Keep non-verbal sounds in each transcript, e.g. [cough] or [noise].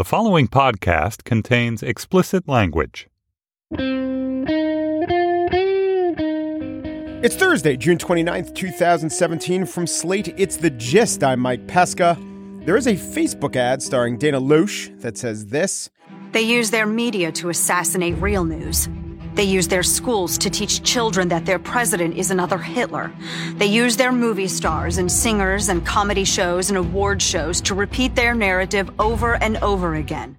The following podcast contains explicit language. It's Thursday, June 29th, 2017. From Slate, it's The Gist. I'm Mike Pesca. There is a Facebook ad starring Dana Loesch that says this They use their media to assassinate real news. They use their schools to teach children that their president is another Hitler. They use their movie stars and singers and comedy shows and award shows to repeat their narrative over and over again.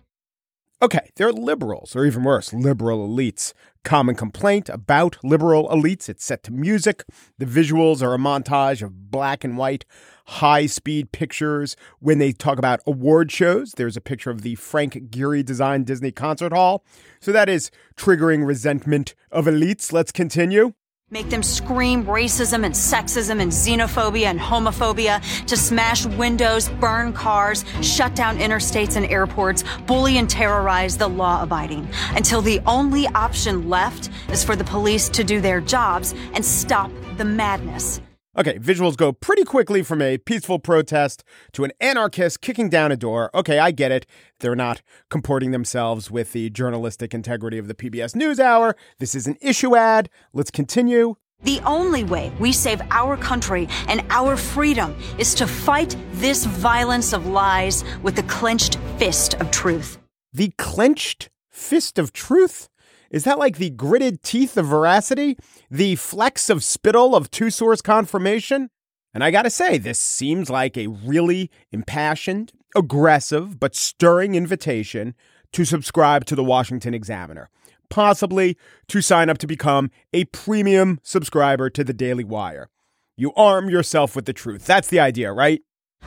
Okay, they're liberals, or even worse, liberal elites. Common complaint about liberal elites it's set to music. The visuals are a montage of black and white high speed pictures. When they talk about award shows, there's a picture of the Frank Gehry designed Disney concert hall. So that is triggering resentment of elites. Let's continue. Make them scream racism and sexism and xenophobia and homophobia to smash windows, burn cars, shut down interstates and airports, bully and terrorize the law abiding until the only option left is for the police to do their jobs and stop the madness. Okay, visuals go pretty quickly from a peaceful protest to an anarchist kicking down a door. Okay, I get it. They're not comporting themselves with the journalistic integrity of the PBS NewsHour. This is an issue ad. Let's continue. The only way we save our country and our freedom is to fight this violence of lies with the clenched fist of truth. The clenched fist of truth? Is that like the gritted teeth of veracity? The flecks of spittle of two source confirmation? And I gotta say, this seems like a really impassioned, aggressive, but stirring invitation to subscribe to the Washington Examiner, possibly to sign up to become a premium subscriber to the Daily Wire. You arm yourself with the truth. That's the idea, right?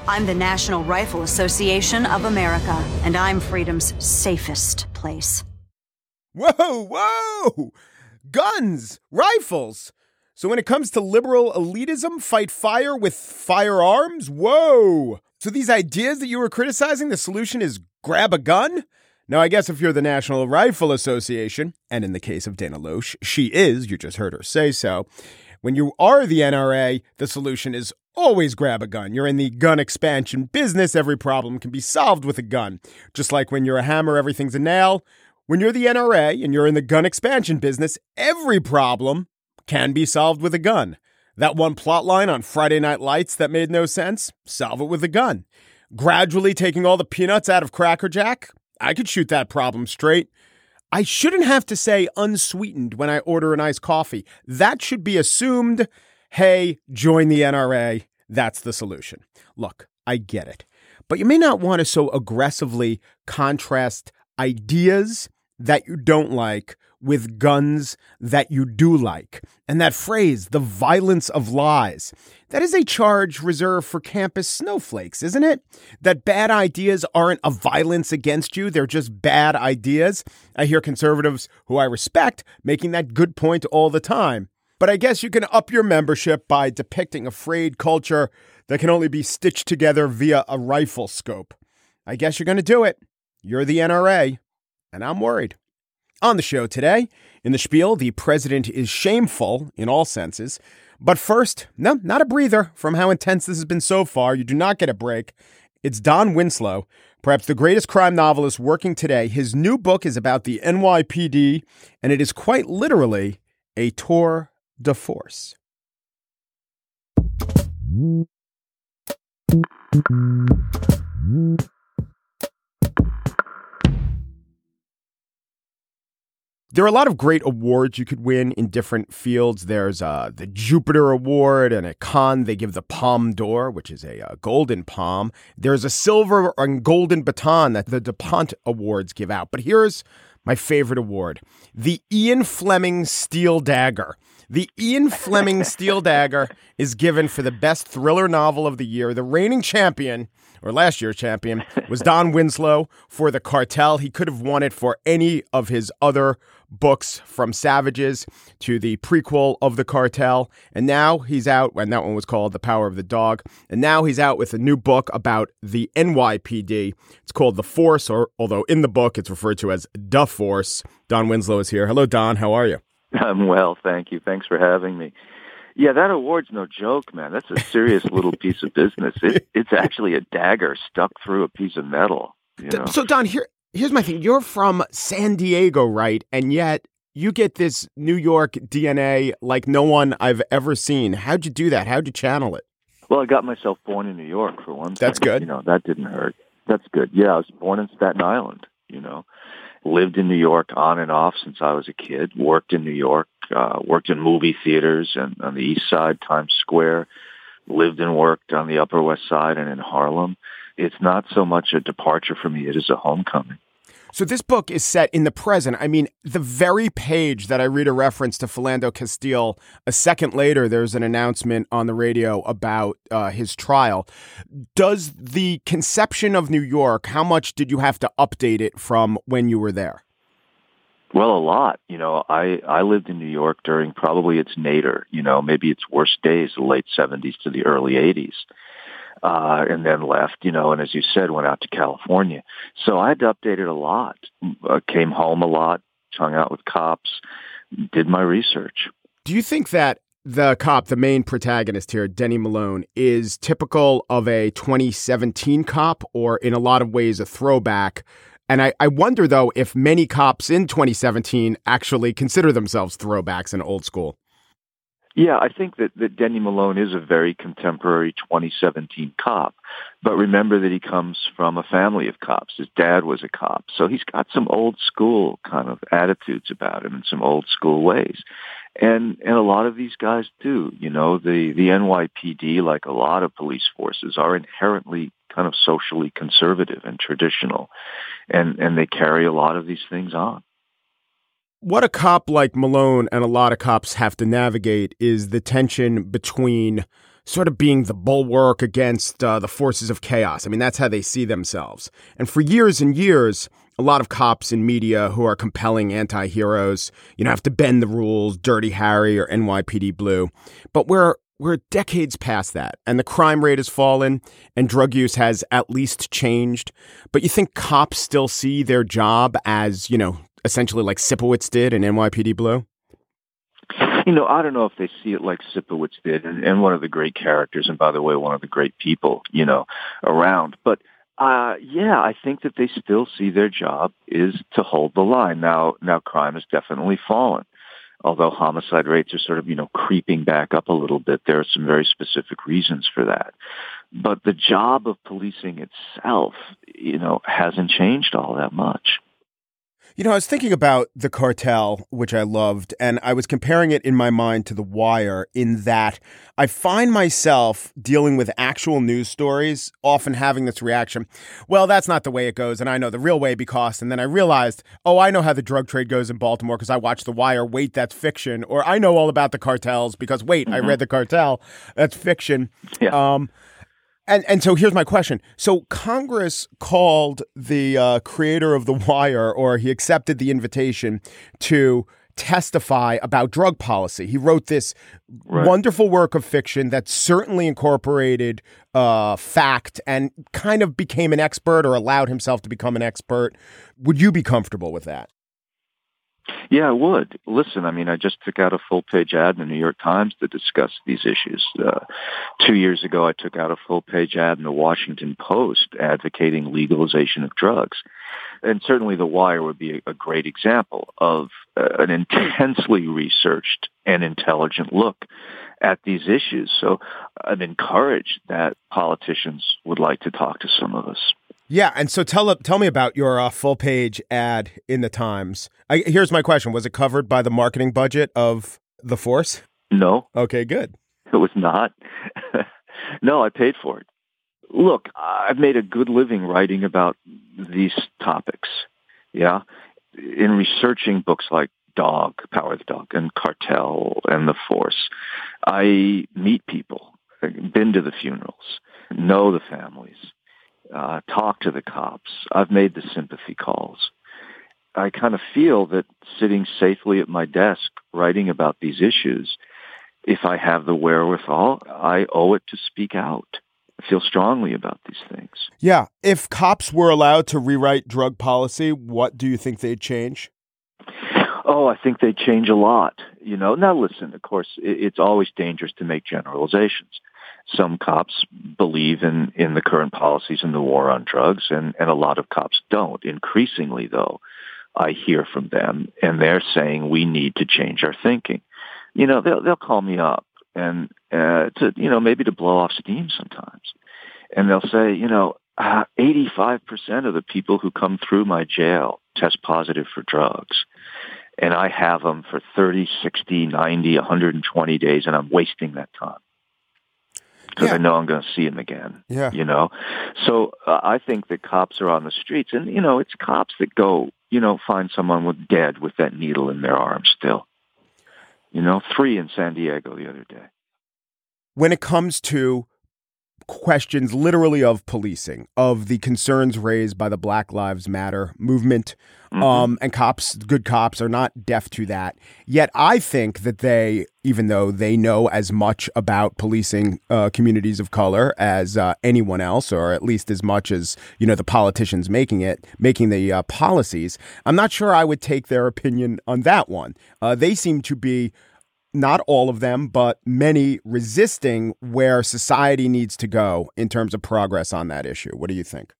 I'm the National Rifle Association of America, and I'm freedom's safest place. Whoa, whoa! Guns, rifles. So when it comes to liberal elitism, fight fire with firearms? Whoa! So these ideas that you were criticizing, the solution is grab a gun? Now, I guess if you're the National Rifle Association, and in the case of Dana Loesch, she is, you just heard her say so, when you are the NRA, the solution is always grab a gun. You're in the gun expansion business. Every problem can be solved with a gun. Just like when you're a hammer, everything's a nail. When you're the NRA and you're in the gun expansion business, every problem can be solved with a gun. That one plot line on Friday Night Lights that made no sense, solve it with a gun. Gradually taking all the peanuts out of Cracker Jack, I could shoot that problem straight. I shouldn't have to say unsweetened when I order an iced coffee. That should be assumed. Hey, join the NRA. That's the solution. Look, I get it. But you may not want to so aggressively contrast ideas that you don't like with guns that you do like. And that phrase, the violence of lies, that is a charge reserved for campus snowflakes, isn't it? That bad ideas aren't a violence against you, they're just bad ideas. I hear conservatives who I respect making that good point all the time. But I guess you can up your membership by depicting a frayed culture that can only be stitched together via a rifle scope. I guess you're going to do it. You're the NRA, and I'm worried. On the show today, in the spiel, the president is shameful in all senses. But first, no, not a breather from how intense this has been so far. You do not get a break. It's Don Winslow, perhaps the greatest crime novelist working today. His new book is about the NYPD, and it is quite literally a tour de force. There are a lot of great awards you could win in different fields. There's uh, the Jupiter Award, and at Cannes they give the Palme d'Or, which is a uh, golden palm. There's a silver and golden baton that the DuPont Awards give out. But here's my favorite award the Ian Fleming Steel Dagger. The Ian Fleming Steel Dagger [laughs] is given for the best thriller novel of the year. The reigning champion, or last year's champion, was Don Winslow for The Cartel. He could have won it for any of his other books from Savages to the prequel of The Cartel. And now he's out, and that one was called The Power of the Dog. And now he's out with a new book about the NYPD. It's called The Force, or although in the book it's referred to as Da Force. Don Winslow is here. Hello, Don. How are you? I'm well, thank you. Thanks for having me. Yeah, that award's no joke, man. That's a serious little [laughs] piece of business. It, it's actually a dagger stuck through a piece of metal. You know? So Don, here here's my thing. You're from San Diego, right? And yet you get this New York DNA like no one I've ever seen. How'd you do that? How'd you channel it? Well, I got myself born in New York for one. That's thing. good. You know, that didn't hurt. That's good. Yeah, I was born in Staten Island. You know, lived in New York on and off since I was a kid. Worked in New York. Uh, worked in movie theaters and on the East Side, Times Square. Lived and worked on the Upper West Side and in Harlem. It's not so much a departure for me; it is a homecoming. So this book is set in the present. I mean, the very page that I read a reference to Philando Castile, a second later, there's an announcement on the radio about uh, his trial. Does the conception of New York, how much did you have to update it from when you were there? Well, a lot. You know, I I lived in New York during probably its nadir. You know, maybe its worst days, the late '70s to the early '80s uh, and then left, you know, and as you said, went out to California. So I had to update it a lot. Uh, came home a lot, hung out with cops, did my research. Do you think that the cop, the main protagonist here, Denny Malone, is typical of a 2017 cop or in a lot of ways a throwback? And I, I wonder, though, if many cops in 2017 actually consider themselves throwbacks and old school. Yeah, I think that, that Denny Malone is a very contemporary 2017 cop. But remember that he comes from a family of cops. His dad was a cop. So he's got some old school kind of attitudes about him and some old school ways. And and a lot of these guys do. You know, the, the NYPD, like a lot of police forces, are inherently kind of socially conservative and traditional. And and they carry a lot of these things on what a cop like Malone and a lot of cops have to navigate is the tension between sort of being the bulwark against uh, the forces of chaos. I mean, that's how they see themselves. And for years and years, a lot of cops in media who are compelling anti heroes, you know, have to bend the rules, Dirty Harry or NYPD Blue. But we're we're decades past that, and the crime rate has fallen, and drug use has at least changed. But you think cops still see their job as, you know, essentially like Sipowicz did in NYPD Blue? You know, I don't know if they see it like Sipowicz did, and, and one of the great characters, and by the way, one of the great people, you know, around. But uh, yeah, I think that they still see their job is to hold the line. Now, now crime has definitely fallen. Although homicide rates are sort of, you know, creeping back up a little bit, there are some very specific reasons for that. But the job of policing itself, you know, hasn't changed all that much. You know, I was thinking about the cartel, which I loved, and I was comparing it in my mind to The Wire in that I find myself dealing with actual news stories, often having this reaction, well, that's not the way it goes, and I know the real way because, and then I realized, oh, I know how the drug trade goes in Baltimore because I watched The Wire, wait, that's fiction, or I know all about the cartels because, wait, mm-hmm. I read The Cartel, that's fiction. Yeah. Um, and and so here's my question. So Congress called the uh, creator of The Wire, or he accepted the invitation to testify about drug policy. He wrote this right. wonderful work of fiction that certainly incorporated uh, fact and kind of became an expert or allowed himself to become an expert. Would you be comfortable with that? Yeah, I would. Listen, I mean, I just took out a full page ad in the New York Times to discuss these issues. Uh, two years ago, I took out a full page ad in the Washington Post advocating legalization of drugs. And certainly The Wire would be a, great example of uh, an intensely researched and intelligent look at these issues. So I'm encouraged that politicians would like to talk to some of us. Yeah, and so tell tell me about your uh, full page ad in the Times. I, here's my question: Was it covered by the marketing budget of the Force? No. Okay, good. It was not. [laughs] no, I paid for it. Look, I've made a good living writing about these topics. Yeah, in researching books like Dog, Power of the Dog, and Cartel and the Force, I meet people, been to the funerals, know the families uh, talk to the cops. I've made the sympathy calls. I kind of feel that sitting safely at my desk writing about these issues, if I have the wherewithal, I owe it to speak out. I feel strongly about these things. Yeah. If cops were allowed to rewrite drug policy, what do you think they'd change? Oh, I think they'd change a lot. You know, now listen, of course, it's always dangerous to make generalizations Some cops believe in, in the current policies in the war on drugs, and, and a lot of cops don't. Increasingly, though, I hear from them, and they're saying we need to change our thinking. You know, they'll they'll call me up and uh, to you know maybe to blow off steam sometimes, and they'll say, you know, uh, 85% of the people who come through my jail test positive for drugs. And I have them for 30, 60, 90, 120 days, and I'm wasting that time because yeah. I know I'm going to see them again. Yeah. You know, so uh, I think that cops are on the streets, and you know, it's cops that go, you know, find someone with dead with that needle in their arm still. You know, three in San Diego the other day. When it comes to questions literally of policing, of the concerns raised by the Black Lives Matter movement. Mm-hmm. Um, and cops, good cops, are not deaf to that. Yet I think that they, even though they know as much about policing uh, communities of color as uh, anyone else, or at least as much as you know the politicians making it, making the uh, policies, I'm not sure I would take their opinion on that one. Uh, they seem to be not all of them, but many resisting where society needs to go in terms of progress on that issue. What do you think?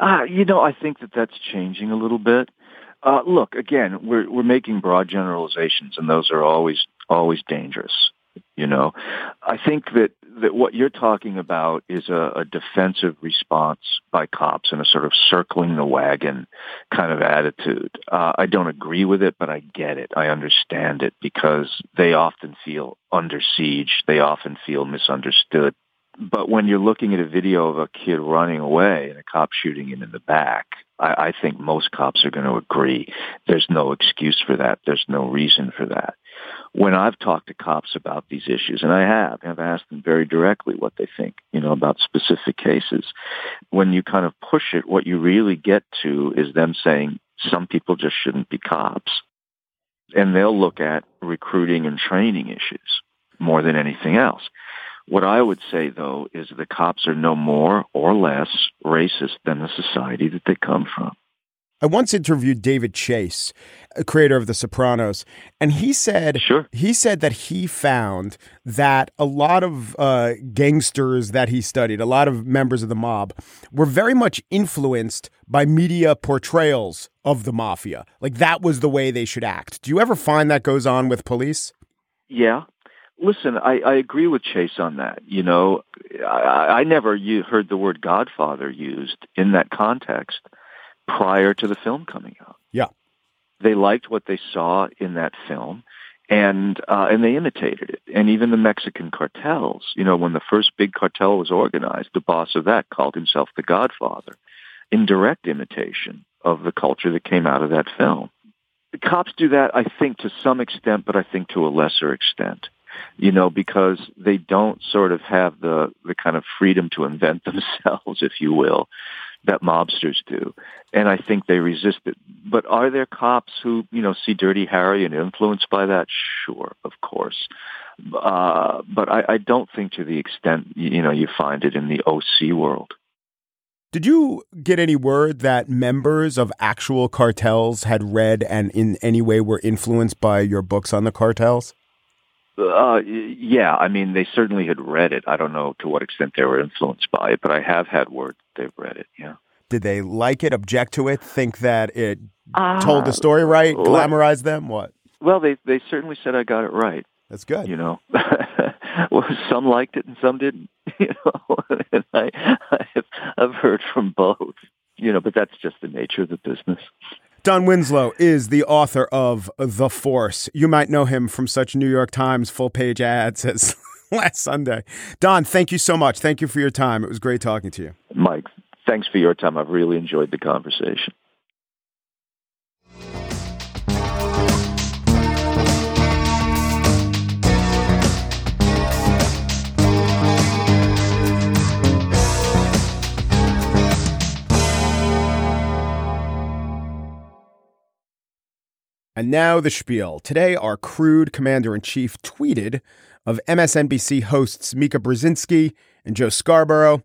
Uh, you know, I think that that's changing a little bit. Uh, look, again, we're we're making broad generalizations, and those are always always dangerous. You know, I think that that what you're talking about is a, a defensive response by cops and a sort of circling the wagon kind of attitude. Uh, I don't agree with it, but I get it. I understand it because they often feel under siege. They often feel misunderstood. But when you're looking at a video of a kid running away and a cop shooting him in the back, I, I think most cops are going to agree. There's no excuse for that. There's no reason for that when I've talked to cops about these issues, and I have, I've asked them very directly what they think, you know, about specific cases. When you kind of push it, what you really get to is them saying some people just shouldn't be cops. And they'll look at recruiting and training issues more than anything else. What I would say, though, is the cops are no more or less racist than the society that they come from. I once interviewed David Chase, creator of The Sopranos, and he said sure. he said that he found that a lot of uh, gangsters that he studied, a lot of members of the mob, were very much influenced by media portrayals of the mafia. Like that was the way they should act. Do you ever find that goes on with police? Yeah. Listen, I, I agree with Chase on that. You know, I, I never heard the word Godfather used in that context prior to the film coming out. Yeah. They liked what they saw in that film and uh, and they imitated it. And even the Mexican cartels, you know, when the first big cartel was organized, the boss of that called himself the Godfather, in direct imitation of the culture that came out of that film. The cops do that, I think, to some extent, but I think to a lesser extent. You know, because they don't sort of have the the kind of freedom to invent [laughs] themselves, if you will, that mobsters do. And I think they resist it. But are there cops who, you know, see Dirty Harry and influenced by that? Sure, of course. Uh, but I, I don't think to the extent, you know, you find it in the OC world. Did you get any word that members of actual cartels had read and in any way were influenced by your books on the cartels? Uh, yeah, I mean, they certainly had read it. I don't know to what extent they were influenced by it, but I have had word they've read it. Yeah. Did they like it, object to it, think that it uh, told the story right, glamorized them? What? Well, they they certainly said I got it right. That's good. You know, [laughs] well, some liked it and some didn't. [laughs] You know, [laughs] and I I've, I've heard from both. You know, but that's just the nature of the business. Don Winslow is the author of The Force. You might know him from such New York Times full page ads as [laughs] last Sunday. Don, thank you so much. Thank you for your time. It was great talking to you. Mike, thanks for your time. I've really enjoyed the conversation. And now the spiel. Today, our crude commander in chief tweeted of MSNBC hosts Mika Brzezinski and Joe Scarborough.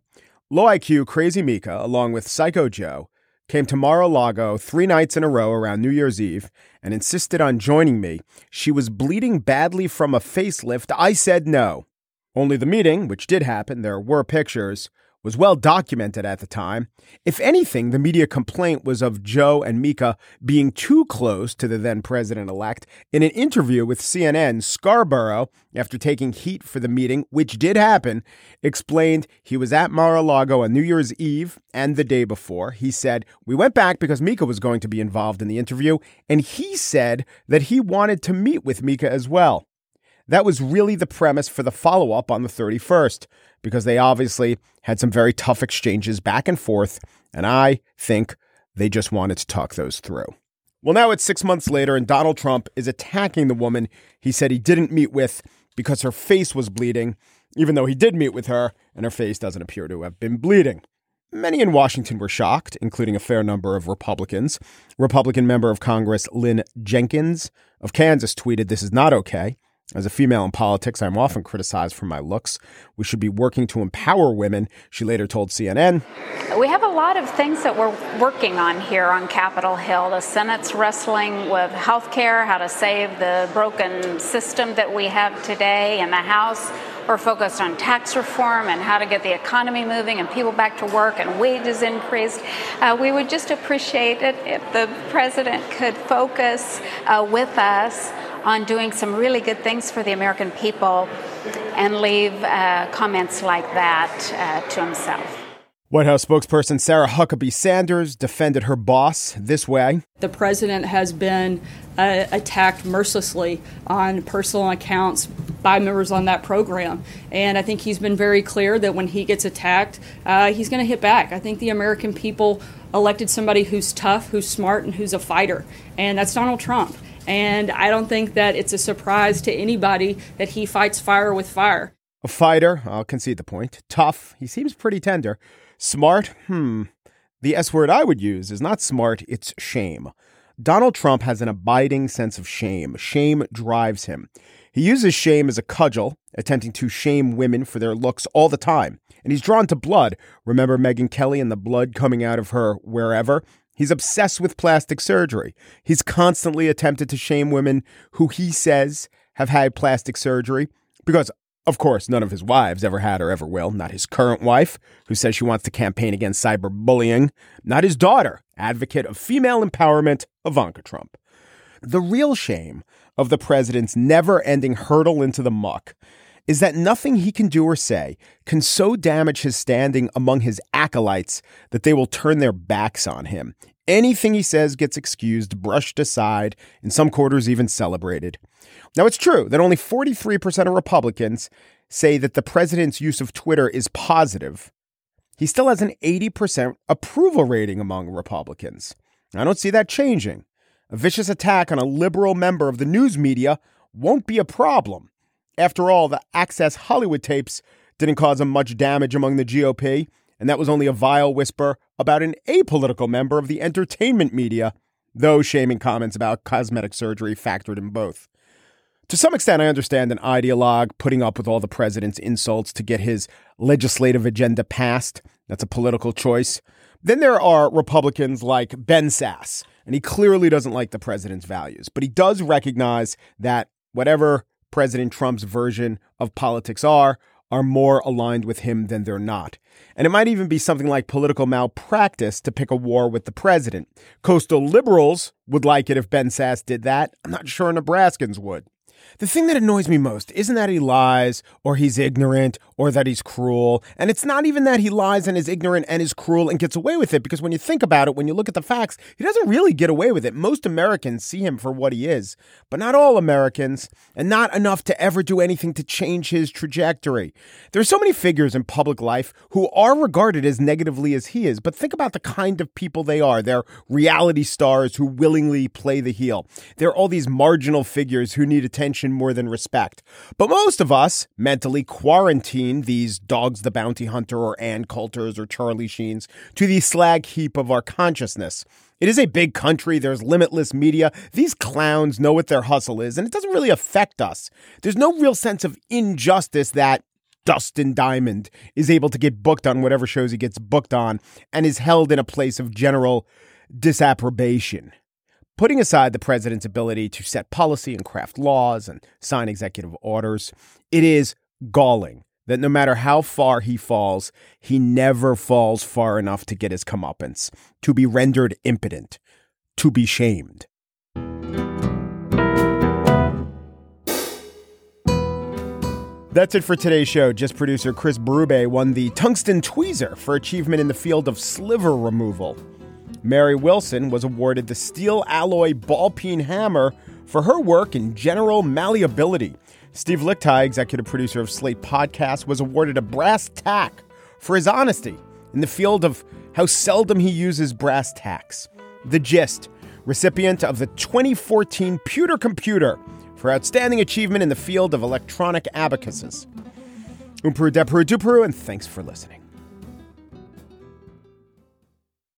Low IQ Crazy Mika, along with Psycho Joe, came to Mar a Lago three nights in a row around New Year's Eve and insisted on joining me. She was bleeding badly from a facelift. I said no. Only the meeting, which did happen, there were pictures, was well documented at the time. If anything, the media complaint was of Joe and Mika being too close to the then president elect. In an interview with CNN, Scarborough, after taking heat for the meeting, which did happen, explained he was at Mar a Lago on New Year's Eve and the day before. He said, We went back because Mika was going to be involved in the interview, and he said that he wanted to meet with Mika as well. That was really the premise for the follow up on the 31st because they obviously had some very tough exchanges back and forth, and I think they just wanted to talk those through. Well, now it's six months later, and Donald Trump is attacking the woman he said he didn't meet with because her face was bleeding, even though he did meet with her, and her face doesn't appear to have been bleeding. Many in Washington were shocked, including a fair number of Republicans. Republican member of Congress Lynn Jenkins of Kansas tweeted, This is not okay. As a female in politics, I'm often criticized for my looks. We should be working to empower women, she later told CNN. We have a lot of things that we're working on here on Capitol Hill. The Senate's wrestling with health care, how to save the broken system that we have today, and the House we're focused on tax reform and how to get the economy moving and people back to work and wages increased. Uh, we would just appreciate it if the president could focus uh, with us on doing some really good things for the American people and leave uh, comments like that uh, to himself. White House spokesperson Sarah Huckabee Sanders defended her boss this way. The president has been uh, attacked mercilessly on personal accounts by members on that program. And I think he's been very clear that when he gets attacked, uh, he's going to hit back. I think the American people elected somebody who's tough, who's smart, and who's a fighter. And that's Donald Trump. And I don't think that it's a surprise to anybody that he fights fire with fire. A fighter, I'll concede the point. Tough, he seems pretty tender. Smart, hmm. The S word I would use is not smart, it's shame. Donald Trump has an abiding sense of shame. Shame drives him. He uses shame as a cudgel, attempting to shame women for their looks all the time. And he's drawn to blood. Remember Megyn Kelly and the blood coming out of her wherever? He's obsessed with plastic surgery. He's constantly attempted to shame women who he says have had plastic surgery because, of course, none of his wives ever had or ever will. Not his current wife, who says she wants to campaign against cyberbullying. Not his daughter, advocate of female empowerment, Ivanka Trump. The real shame of the president's never ending hurdle into the muck is that nothing he can do or say can so damage his standing among his acolytes that they will turn their backs on him. Anything he says gets excused, brushed aside, in some quarters even celebrated. Now, it's true that only 43% of Republicans say that the president's use of Twitter is positive. He still has an 80% approval rating among Republicans. I don't see that changing. A vicious attack on a liberal member of the news media won't be a problem. After all, the Access Hollywood tapes didn't cause him much damage among the GOP, and that was only a vile whisper about an apolitical member of the entertainment media, though shaming comments about cosmetic surgery factored in both. To some extent, I understand an ideologue putting up with all the president's insults to get his legislative agenda passed. That's a political choice. Then there are Republicans like Ben Sasse, and he clearly doesn't like the president's values, but he does recognize that whatever President Trump's version of politics are, are more aligned with him than they're not. And it might even be something like political malpractice to pick a war with the president. Coastal liberals would like it if Ben Sasse did that. I'm not sure Nebraskans would. The thing that annoys me most isn't that he lies or he's ignorant or that he's cruel. And it's not even that he lies and is ignorant and is cruel and gets away with it because when you think about it, when you look at the facts, he doesn't really get away with it. Most Americans see him for what he is, but not all Americans, and not enough to ever do anything to change his trajectory. There are so many figures in public life who are regarded as negatively as he is, but think about the kind of people they are. They're reality stars who willingly play the heel. They're all these marginal figures who need attention more than respect. But most of us mentally quarantine these Dogs the Bounty Hunter or Ann Coulters or Charlie Sheens to the slag heap of our consciousness. It is a big country. There's limitless media. These clowns know what their hustle is, and it doesn't really affect us. There's no real sense of injustice that Dustin Diamond is able to get booked on whatever shows he gets booked on and is held in a place of general disapprobation. Putting aside the president's ability to set policy and craft laws and sign executive orders, it is galling that no matter how far he falls, he never falls far enough to get his comeuppance, to be rendered impotent, to be shamed. That's it for today's show. Gist producer Chris Berube won the Tungsten Tweezer for achievement in the field of sliver removal. Mary Wilson was awarded the Steel Alloy Ball Peen Hammer for her work in general malleability. Steve Lickteig, executive producer of Slate Podcast, was awarded a brass tack for his honesty in the field of how seldom he uses brass tacks. The Gist, recipient of the 2014 Pewter Computer for outstanding achievement in the field of electronic abacuses. Umperu Deperu Duperu, and thanks for listening.